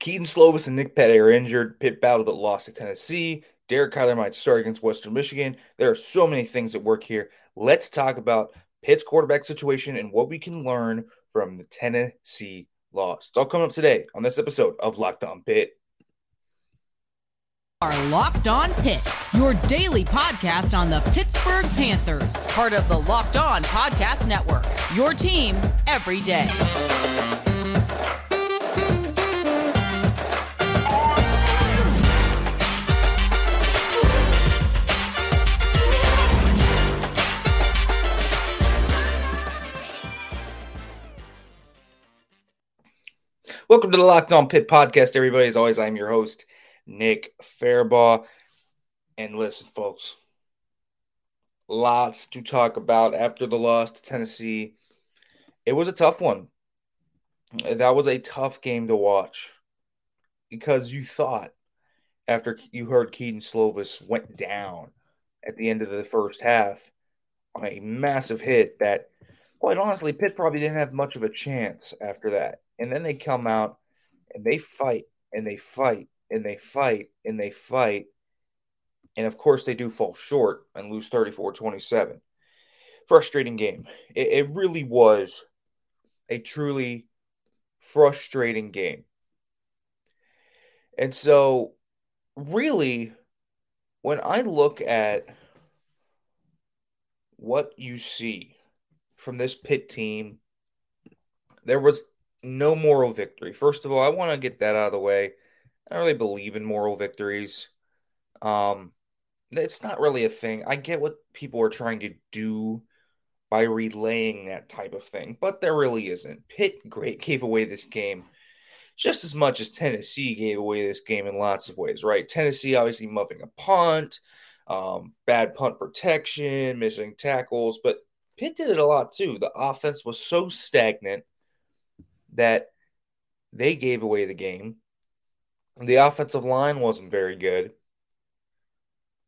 Kedon Slovis and Nick Patti are injured. Pitt battled but lost to Tennessee. Derek Kyler might start against Western Michigan. There are so many things that work here. Let's talk about Pitt's quarterback situation and what we can learn from the Tennessee loss. It's all coming up today on this episode of Locked On Pitt. Are Locked On Pitt, your daily podcast on the Pittsburgh Panthers, part of the Locked On Podcast Network. Your team every day. Welcome to the Locked On Pitt podcast, everybody. As always, I'm your host, Nick Fairbaugh. And listen, folks, lots to talk about after the loss to Tennessee. It was a tough one. That was a tough game to watch because you thought after you heard Kedon Slovis went down at the end of the first half on a massive hit that, quite honestly, Pitt probably didn't have much of a chance after that. And then they come out and they fight and they fight and they fight and they fight. And of course, they do fall short and lose 34 27. Frustrating game. It, it really was a truly frustrating game. And so, really, when I look at what you see from this Pitt team, there was no moral victory. First of all, I want to get that out of the way. I don't really believe in moral victories. Um, it's not really a thing. I get what people are trying to do by relaying that type of thing, but there really isn't. Pitt great gave away this game just as much as Tennessee gave away this game in lots of ways, right? Tennessee obviously muffing a punt, um, bad punt protection, missing tackles, but Pitt did it a lot too. The offense was so stagnant that they gave away the game. The offensive line wasn't very good.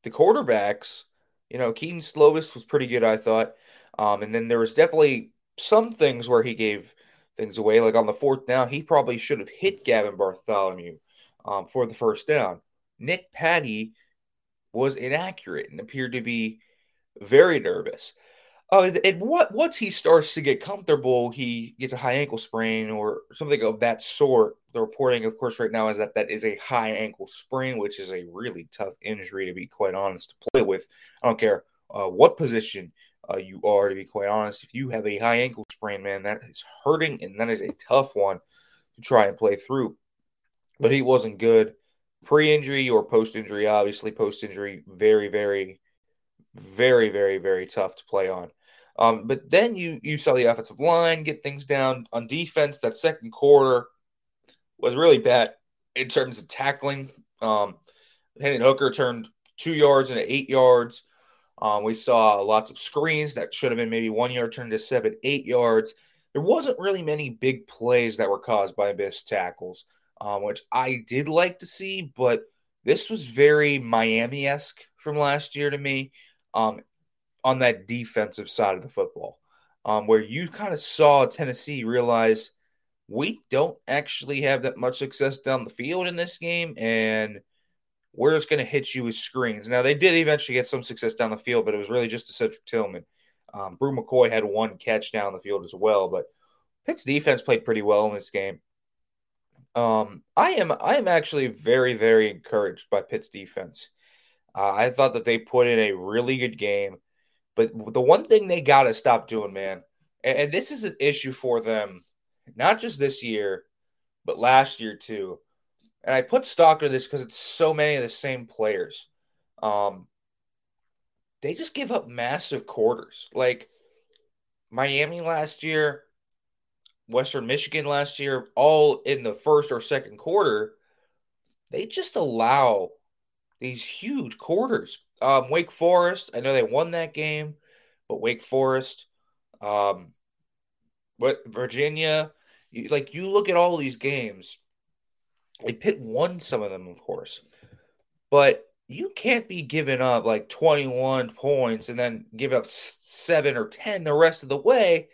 The quarterbacks, you know, Kedon Slovis was pretty good, I thought. Um, and then there was definitely some things where he gave things away. Like on the fourth down, he probably should have hit Gavin Bartholomew um, for the first down. Nick Patti was inaccurate and appeared to be very nervous. Oh, and what once he starts to get comfortable, he gets a high ankle sprain or something of that sort. The reporting, of course, right now is that that is a high ankle sprain, which is a really tough injury to be quite honest to play with. I don't care uh, what position uh, you are, to be quite honest. If you have a high ankle sprain, man, that is hurting and that is a tough one to try and play through. But he wasn't good pre-injury or post-injury. Obviously, post-injury, very, very, very, very, very tough to play on. Um, but then you you saw the offensive line get things down on defense. That second quarter was really bad in terms of tackling. Um, Hendon Hooker turned two yards into eight yards. Um, we saw lots of screens that should have been maybe one yard turned to seven, eight yards. There wasn't really many big plays that were caused by missed tackles, um, which I did like to see, but this was very Miami esque from last year to me. Um, on that defensive side of the football, um, where you kind of saw Tennessee realize we don't actually have that much success down the field in this game, and we're just going to hit you with screens. Now, they did eventually get some success down the field, but it was really just to Cedric Tillman. Um, Bru McCoy had one catch down the field as well, but Pitt's defense played pretty well in this game. Um, I am I am actually very very encouraged by Pitt's defense. Uh, I thought that they put in a really good game. But the one thing they got to stop doing, man, and, and this is an issue for them, not just this year, but last year too. And I put stock in this because it's so many of the same players. Um, they just give up massive quarters. Like Miami last year, Western Michigan last year, all in the first or second quarter, they just allow these huge quarters. Um, Wake Forest, I know they won that game, but Wake Forest, um, what Virginia, you, like you look at all these games, they Pitt won some of them, of course, but you can't be giving up like 21 points and then give up seven or 10 the rest of the way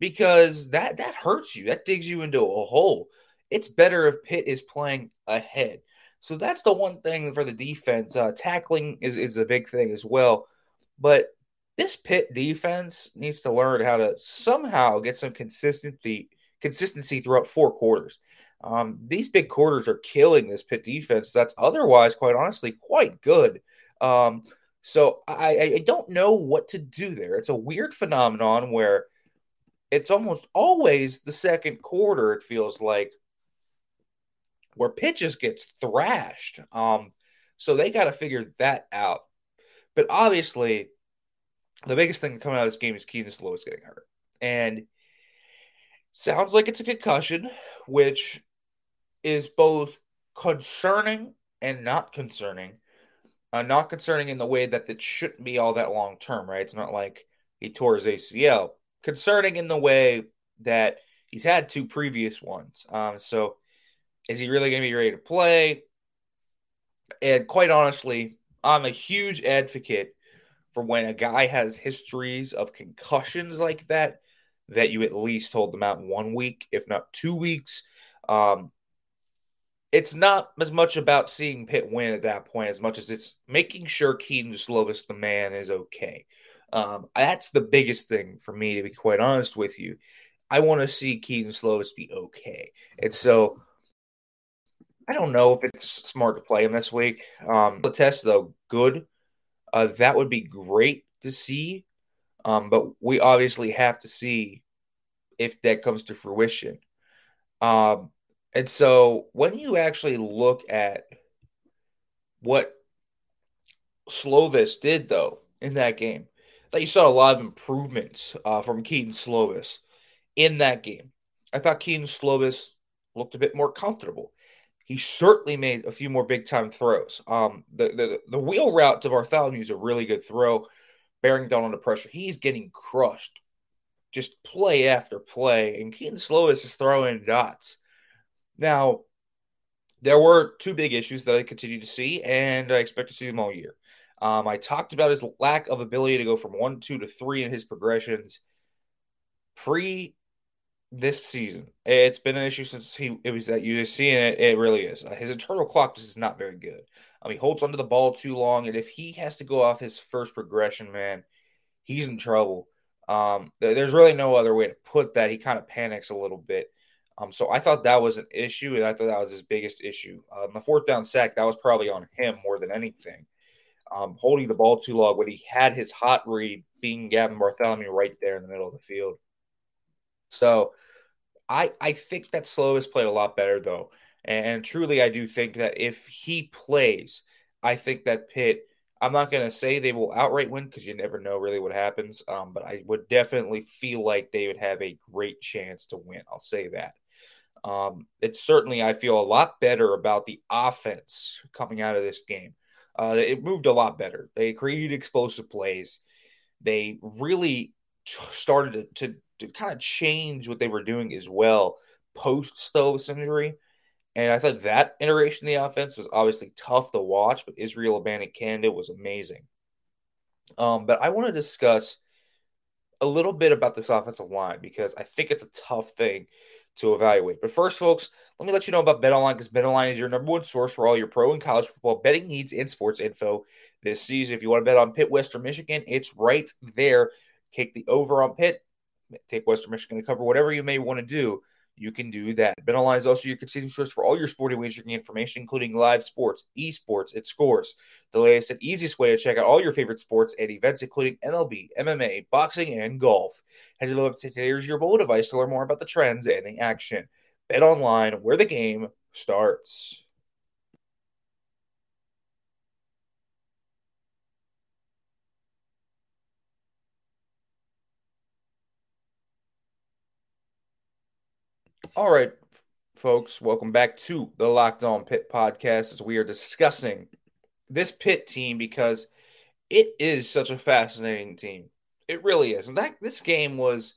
because that that hurts you. That digs you into a hole. it's better if Pitt is playing ahead. So that's the one thing for the defense. Uh, tackling is, is a big thing as well. But this Pitt defense needs to learn how to somehow get some consistency consistency throughout four quarters. Um, these big quarters are killing this Pitt defense. That's otherwise, quite honestly, quite good. Um, so I, I don't know what to do there. It's a weird phenomenon where it's almost always the second quarter. It feels like where Pitt just gets thrashed. Um, so they got to figure that out. But obviously, the biggest thing coming out of this game is Kedon Slovis getting hurt, and sounds like it's a concussion, which is both concerning and not concerning. Uh, not concerning in the way that it shouldn't be all that long term, right? It's not like he tore his ACL. Concerning in the way that he's had two previous ones. Um, so is he really going to be ready to play? And quite honestly, I'm a huge advocate for when a guy has histories of concussions like that, that you at least hold them out one week, if not two weeks. Um, it's not as much about seeing Pitt win at that point as much as it's making sure Kedon Slovis, the man, is okay. Um, that's the biggest thing for me, to be quite honest with you. I want to see Kedon Slovis be okay. And so I don't know if it's smart to play him this week. Um, the test though, good. Uh, that would be great to see. Um, but we obviously have to see if that comes to fruition. Um, and so when you actually look at what Slovis did though in that game, that you saw a lot of improvements uh, from Kedon Slovis in that game. I thought Kedon Slovis looked a bit more comfortable he certainly made a few more big time throws. Um, the, the the wheel route to Bartholomew is a really good throw, bearing down on the pressure. He's getting crushed, just play after play, and Kedon Slovis is throwing dots. Now, there were two big issues that I continue to see, and I expect to see them all year. Um, I talked about his lack of ability to go from one, two to three in his progressions pre this season. It's been an issue since he it was at USC, and it, it really is. His internal clock just is not very good. Um, he holds onto the ball too long, and if he has to go off his first progression, man, he's in trouble. Um, there's really no other way to put that. He kind of panics a little bit. Um, so I thought that was an issue, and I thought that was his biggest issue. Um, the fourth down sack that was probably on him more than anything. Um, holding the ball too long when he had his hot read, being Gavin Bartholomew right there in the middle of the field. So I I think that Slow has played a lot better though. And truly I do think that if he plays, I think that Pitt I'm not going to say they will outright win because you never know really what happens. Um, but I would definitely feel like they would have a great chance to win. I'll say that. Um, it's certainly, I feel a lot better about the offense coming out of this game. Uh, it moved a lot better. They created explosive plays. They really started to, to to kind of change what they were doing as well post Slovis injury. And I thought that iteration of the offense was obviously tough to watch, but Israel Abanikanda was amazing. Um, but I want to discuss a little bit about this offensive line because I think it's a tough thing to evaluate. But first, folks, let me let you know about BetOnline because BetOnline is your number one source for all your pro and college football betting needs and sports info this season. If you want to bet on Pitt, Western Michigan, it's right there. Take the over on Pitt take Western Michigan to cover whatever you may want to do. You can do that. BetOnline is also your continuing source for all your sporting wagering information, including live sports, esports, it scores. The latest and easiest way to check out all your favorite sports and events, including MLB, MMA, boxing, and golf. Head to the website today or your mobile device to learn more about the trends and the action. BetOnline, where the game starts. All right, folks, welcome back to the Locked On Pitt podcast as we are discussing this Pitt team because it is such a fascinating team. It really is. And that this game was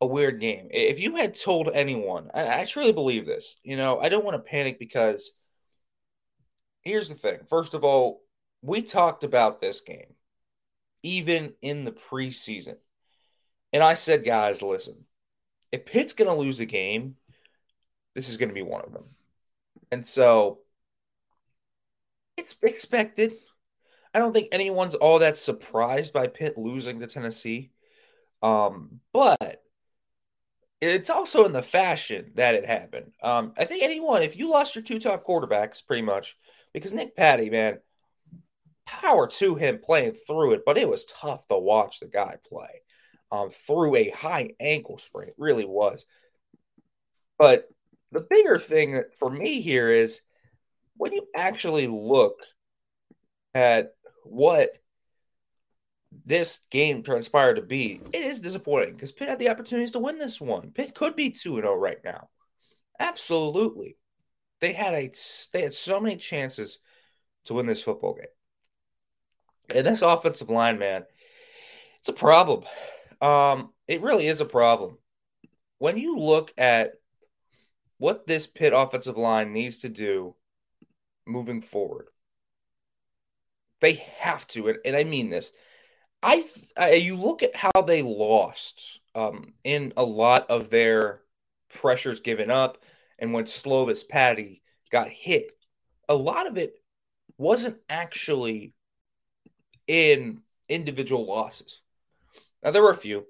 a weird game. If you had told anyone, I, I truly believe this, you know, I don't want to panic because here's the thing. First of all, we talked about this game even in the preseason. And I said, guys, listen, if Pitt's going to lose the game, this is going to be one of them. And so it's expected. I don't think anyone's all that surprised by Pitt losing to Tennessee. Um, but it's also in the fashion that it happened. Um, I think anyone, if you lost your two top quarterbacks, pretty much, because Nick Patti, man, power to him playing through it, but it was tough to watch the guy play um, through a high ankle sprain. It really was. But the bigger thing for me here is when you actually look at what this game transpired to be, it is disappointing because Pitt had the opportunities to win this one. Pitt could be 2 0 right now. Absolutely. They had a they had so many chances to win this football game. And this offensive line, man, it's a problem. Um, it really is a problem. When you look at what this Pitt offensive line needs to do moving forward, they have to, and, and I mean this. I, I, you look at how they lost um, in a lot of their pressures given up, and when Slovis Patti got hit, a lot of it wasn't actually in individual losses. Now there were a few,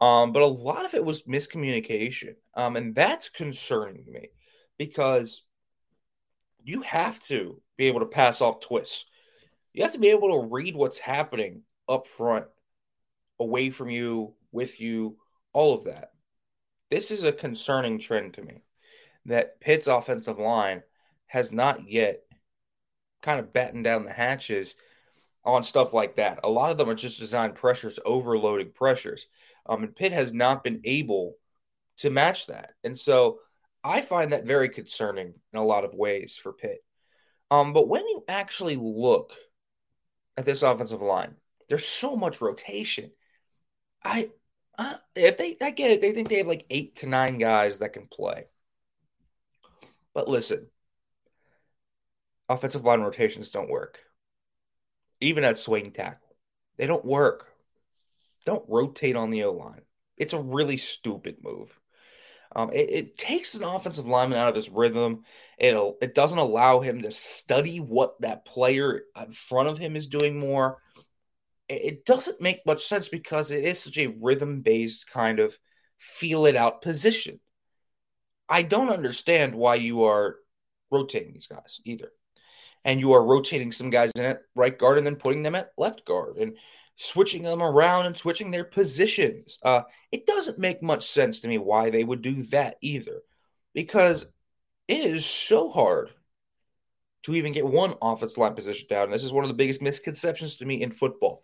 um, but a lot of it was miscommunication, um, and that's concerning to me because you have to be able to pass off twists. You have to be able to read what's happening up front, away from you, with you, all of that. This is a concerning trend to me that Pitt's offensive line has not yet kind of battened down the hatches on stuff like that. A lot of them are just designed pressures, overloading pressures. Um, and Pitt has not been able to match that. And so I find that very concerning in a lot of ways for Pitt. Um, but when you actually look at this offensive line, there's so much rotation. I, uh, if they, I get it, they think they have like eight to nine guys that can play. But listen, offensive line rotations don't work. Even at swing tackle, they don't work. Don't rotate on the O line. It's a really stupid move. Um, it, it, takes an offensive lineman out of his rhythm. It it doesn't allow him to study what that player in front of him is doing more. It, it doesn't make much sense because it is such a rhythm based kind of feel it out position. I don't understand why you are rotating these guys either. And you are rotating some guys in at right guard and then putting them at left guard and switching them around and switching their positions. Uh, it doesn't make much sense to me why they would do that either, because it is so hard to even get one offensive line position down. And this is one of the biggest misconceptions to me in football.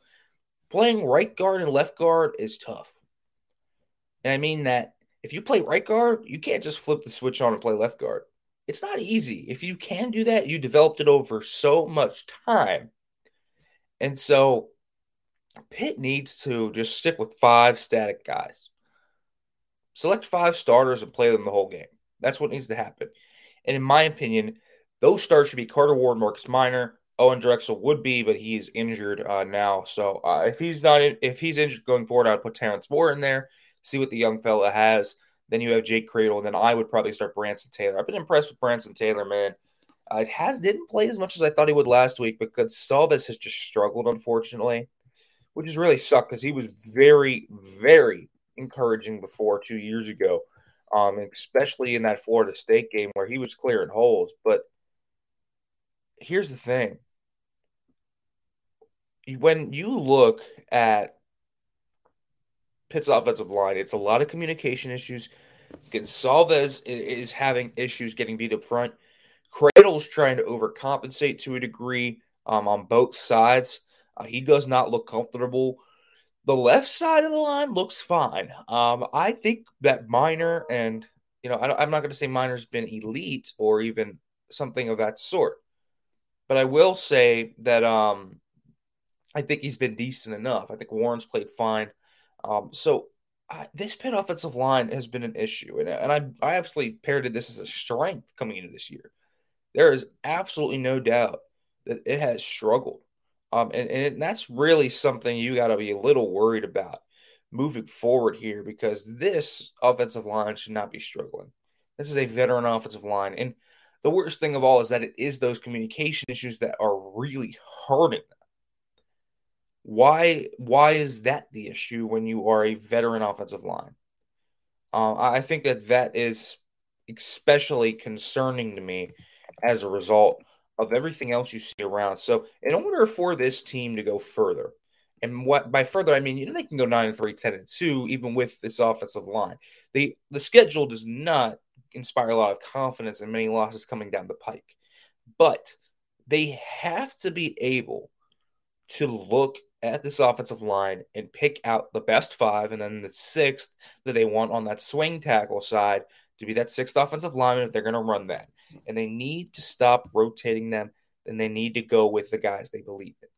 Playing right guard and left guard is tough. And I mean that if you play right guard, you can't just flip the switch on and play left guard. It's not easy. If you can do that, you developed it over so much time. And so Pitt needs to just stick with five static guys. Select five starters and play them the whole game. That's what needs to happen. And in my opinion, those stars should be Carter Warren, Marcus Minor, Owen Drexel would be, but he's injured uh, now. So uh, if he's not, in, if he's injured going forward, I'd put Terrence Moore in there. See what the young fella has. Then you have Jake Kradel. and then I would probably start Branson Taylor. I've been impressed with Branson Taylor, man. Uh, it has didn't play as much as I thought he would last week because Salvis has just struggled, unfortunately which has really sucked because he was very, very encouraging before two years ago, um, especially in that Florida State game where he was clearing holes. But here's the thing when you look at Pitt's offensive line, it's a lot of communication issues. Goncalves is having issues getting beat up front. Kradel's trying to overcompensate to a degree um, on both sides. Uh, he does not look comfortable. The left side of the line looks fine. Um, I think that Minor and you know I am not going to say Minor's been elite or even something of that sort, but I will say that um, I think he's been decent enough. I think Warren's played fine. Um, so this Pitt offensive line has been an issue, and, and I I absolutely parroted this as a strength coming into this year. There is absolutely no doubt that it has struggled. Um, and, and that's really something you got to be a little worried about moving forward here because this offensive line should not be struggling. This is a veteran offensive line. And the worst thing of all is that it is those communication issues that are really hurting them. Why why is that the issue when you are a veteran offensive line? Uh, I think that that is especially concerning to me as a result of everything else you see around. So, in order for this team to go further, and what by further I mean, you know, they can go 9 and 3, 10 and 2, even with this offensive line. The the schedule does not inspire a lot of confidence in many losses coming down the pike. But they have to be able to look at this offensive line and pick out the best five and then the sixth that they want on that swing tackle side to be that sixth offensive lineman if they're going to run that. And they need to stop rotating them and they need to go with the guys they believe in.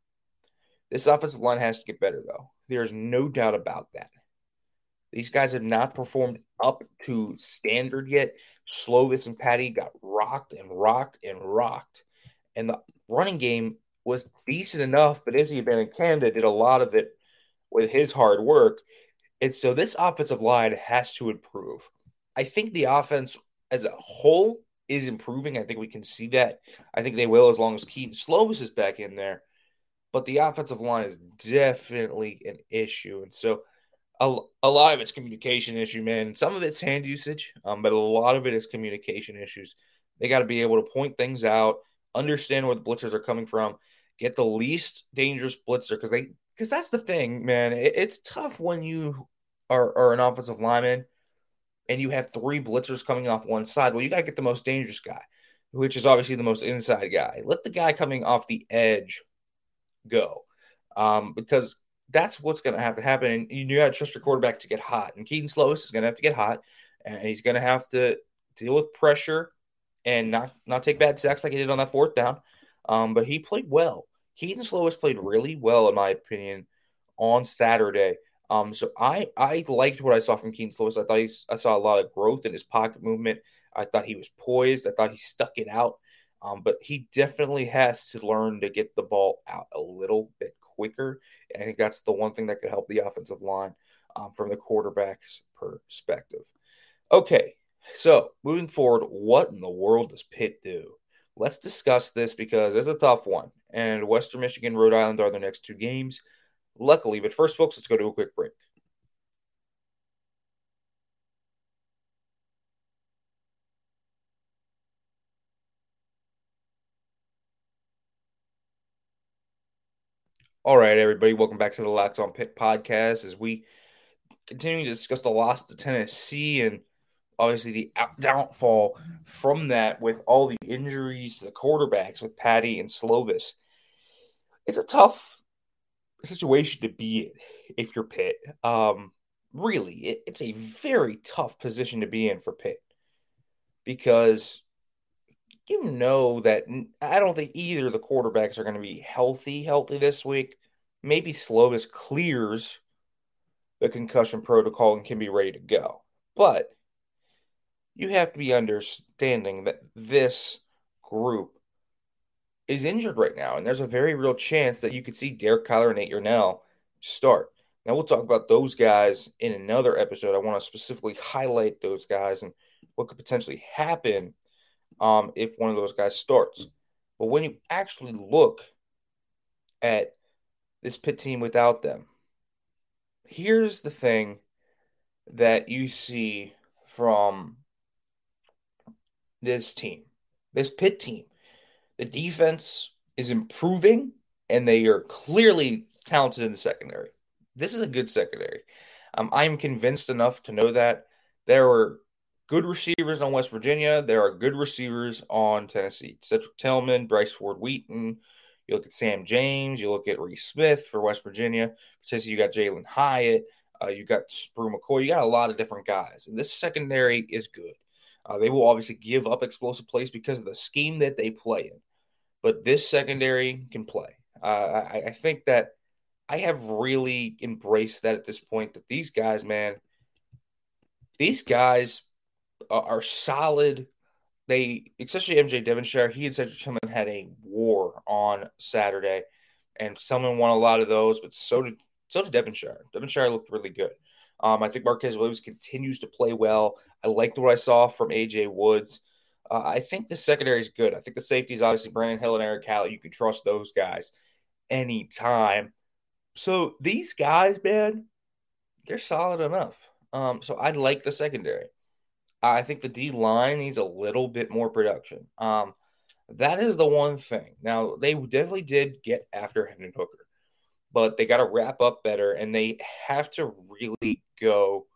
This offensive line has to get better, though. There's no doubt about that. These guys have not performed up to standard yet. Slovis and Patti got rocked and rocked and rocked. And the running game was decent enough, but Izzy canada did a lot of it with his hard work. And so this offensive line has to improve. I think the offense as a whole is improving. I think we can see that. I think they will as long as Kedon Slovis is back in there. But the offensive line is definitely an issue. And so a, a lot of it's communication issue, man. Some of it's hand usage, um, but a lot of it is communication issues. They got to be able to point things out, understand where the blitzers are coming from, get the least dangerous blitzer because they because that's the thing, man. It, it's tough when you are, are an offensive lineman and you have three blitzers coming off one side. Well, you got to get the most dangerous guy, which is obviously the most inside guy. Let the guy coming off the edge go, um, because that's what's going to have to happen. And you got to trust your quarterback to get hot. And Kedon Slovis is going to have to get hot, and he's going to have to deal with pressure and not not take bad sacks like he did on that fourth down. Um, but he played well. Kedon Slovis played really well, in my opinion, on Saturday. Um, so I I liked what I saw from Kedon Slovis. I thought he, I saw a lot of growth in his pocket movement. I thought he was poised. I thought he stuck it out. Um, but he definitely has to learn to get the ball out a little bit quicker. And I think that's the one thing that could help the offensive line um, from the quarterback's perspective. Okay, so moving forward, what in the world does Pitt do? Let's discuss this because it's a tough one. And Western Michigan, Rhode Island are the next two games. Luckily, but first, folks, let's go to a quick break. All right, everybody, welcome back to the Locked On Pitt podcast as we continue to discuss the loss to Tennessee and obviously the downfall from that with all the injuries to the quarterbacks with Patti and Slovis. It's a tough situation to be in if you're Pitt. Um, really, it, it's a very tough position to be in for Pitt because you know that I don't think either of the quarterbacks are going to be healthy, healthy this week. Maybe Slovis clears the concussion protocol and can be ready to go. But you have to be understanding that this group is injured right now, and there's a very real chance that you could see Derek Kyler and Nate Yarnell start. Now we'll talk about those guys in another episode. I want to specifically highlight those guys and what could potentially happen um, if one of those guys starts. But when you actually look at this Pitt team without them, here's the thing that you see from this team, this Pitt team. The defense is improving, and they are clearly talented in the secondary. This is a good secondary. Um, I'm convinced enough to know that there were good receivers on West Virginia. There are good receivers on Tennessee. Cedric Tillman, Bryce Ford Wheaton. You look at Sam James. You look at Reese Smith for West Virginia. Tennessee, you got Jalin Hyatt. Uh, you got Bru McCoy. You got a lot of different guys. And this secondary is good. Uh, they will obviously give up explosive plays because of the scheme that they play in. But this secondary can play. Uh, I, I think that I have really embraced that at this point that these guys, man, these guys are, are solid. They, especially MJ Devonshire, he and Cedric Tillman had a war on Saturday, and Tillman won a lot of those, but so did so did Devonshire. Devonshire looked really good. Um, I think Marquis Williams continues to play well. I liked what I saw from AJ Woods. Uh, I think the secondary is good. I think the safeties, obviously, Brandon Hill and Erick Hallett, you can trust those guys anytime. So these guys, man, they're solid enough. Um, so I like the secondary. I think the D line needs a little bit more production. Um, that is the one thing. Now they definitely did get after Hendon Hooker, but they got to wrap up better, and they have to really go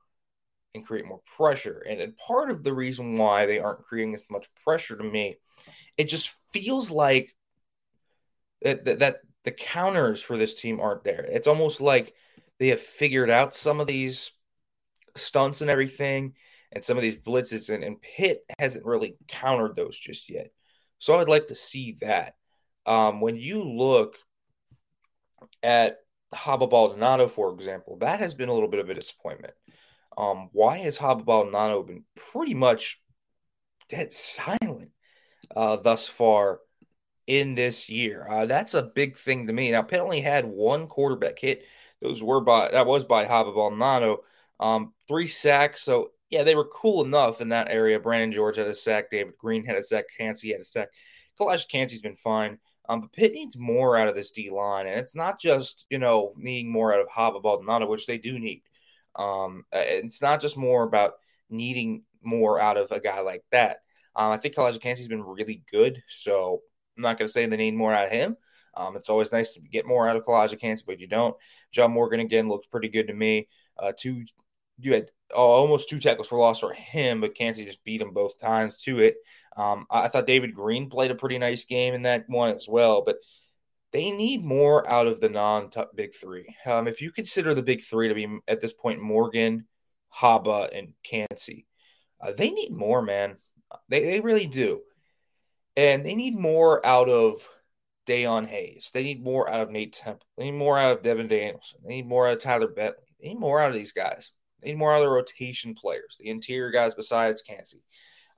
and create more pressure. And, and part of the reason why they aren't creating as much pressure to me, it just feels like that, that, that the counters for this team aren't there. It's almost like they have figured out some of these stunts and everything and some of these blitzes, and, and Pitt hasn't really countered those just yet. So I'd like to see that. Um, when you look at Haba Baldonado, for example, that has been a little bit of a disappointment. Um, why has Haba Baldonado been pretty much dead silent uh, thus far in this year? Uh, that's a big thing to me. Now, Pitt only had one quarterback hit. Those were by that was by Haba Baldonado. Um, three sacks. So yeah, they were cool enough in that area. Brandon George had a sack. David Green had a sack. Kancey had a sack. Calijah Kancey's been fine. Um, but Pitt needs more out of this D line, and it's not just you know needing more out of Haba Baldonado, which they do need. Um, uh, it's not just more about needing more out of a guy like that. Um, I think Calijah Kancey's been really good, so I'm not going to say they need more out of him. Um, it's always nice to get more out of Calijah Kancey, but you don't. John Morgan again looks pretty good to me. Uh, two, you had oh, almost two tackles for loss for him, but Kancey just beat him both times to it. Um, I thought David Green played a pretty nice game in that one as well, but they need more out of the non big three. Um, if you consider the big three to be at this point Morgan, Haba, and Kancey, uh, they need more, man. They, they really do. And they need more out of Dayon Hayes. They need more out of Nate Temple. They need more out of Devin Danielson. They need more out of Tyler Bentley. They need more out of these guys. They need more out of the rotation players, the interior guys besides Kancey.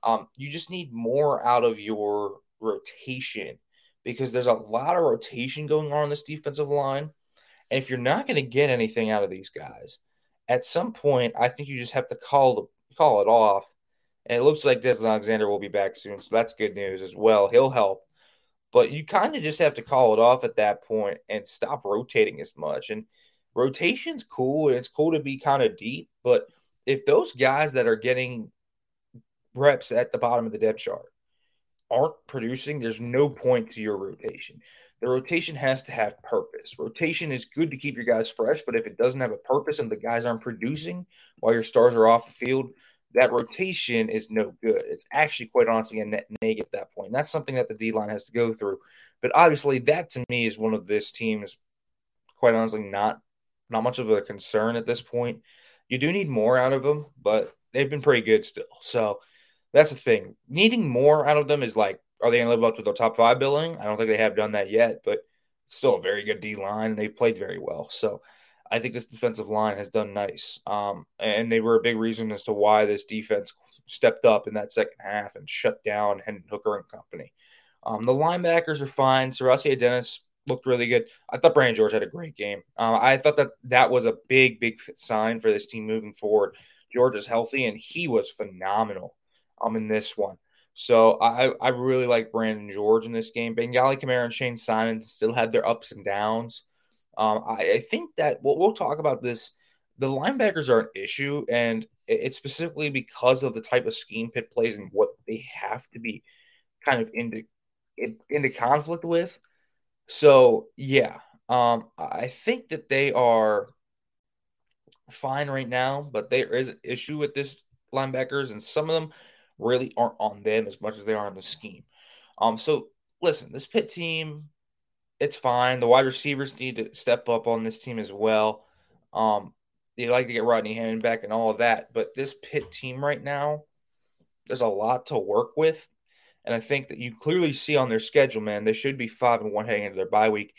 Um, you just need more out of your rotation because there's a lot of rotation going on in this defensive line. And if you're not going to get anything out of these guys, at some point, I think you just have to call the call it off. And it looks like Deslin Alexandre will be back soon, so that's good news as well. He'll help, but you kind of just have to call it off at that point and stop rotating as much. And rotation's cool, and it's cool to be kind of deep, but if those guys that are getting reps at the bottom of the depth chart aren't producing, there's no point to your rotation. The rotation has to have purpose. Rotation is good to keep your guys fresh, but if it doesn't have a purpose and the guys aren't producing while your stars are off the field, that rotation is no good. It's actually quite honestly a net negative at that point. And that's something that the D line has to go through. But obviously, that to me is one of this team's quite honestly not not much of a concern at this point. You do need more out of them, but they've been pretty good still. So that's the thing. Needing more out of them is like, are they going to live up to their top five billing? I don't think they have done that yet, but still a very good D line, and they've played very well. So I think this defensive line has done nice. Um, and they were a big reason as to why this defense stepped up in that second half and shut down Hendon Hooker and company. Um, the linebackers are fine. SaRodorick Dennis looked really good. I thought Brandon George had a great game. Uh, I thought that that was a big, big sign for this team moving forward. George is healthy, and he was phenomenal um, in this one. So I, I really like Brandon George in this game. Bangally Kamara and Shane Simon still had their ups and downs. Um, I, I, think that we'll, we'll talk about this. The linebackers are an issue, and it's specifically because of the type of scheme Pitt plays and what they have to be kind of into into conflict with. So yeah, um, I think that they are fine right now, but there is an issue with this linebackers, and some of them really aren't on them as much as they are on the scheme. Um, so listen, this Pitt team, it's fine. The wide receivers need to step up on this team as well. Um, they like to get Rodney Hammond back and all of that, but this Pitt team right now, there's a lot to work with. And I think that you clearly see on their schedule, man, they should be five and one heading into their bye week.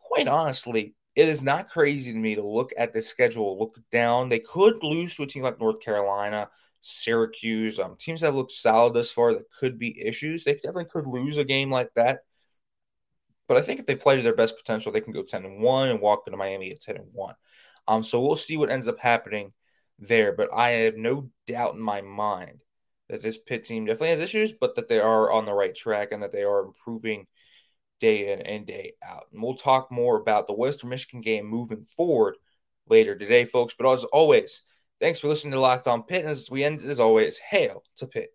Quite honestly, it is not crazy to me to look at the schedule, look down. They could lose to a team like North Carolina. Syracuse. Um, teams that have looked solid thus far that could be issues. They definitely could lose a game like that. But I think if they play to their best potential, they can go 10 and 1 and walk into Miami at 10 and 1. Um, so we'll see what ends up happening there. But I have no doubt in my mind that this Pitt team definitely has issues, but that they are on the right track and that they are improving day in and day out. And we'll talk more about the Western Michigan game moving forward later today, folks. But as always, thanks for listening to Locked On as we end, as always, hail to Pitt.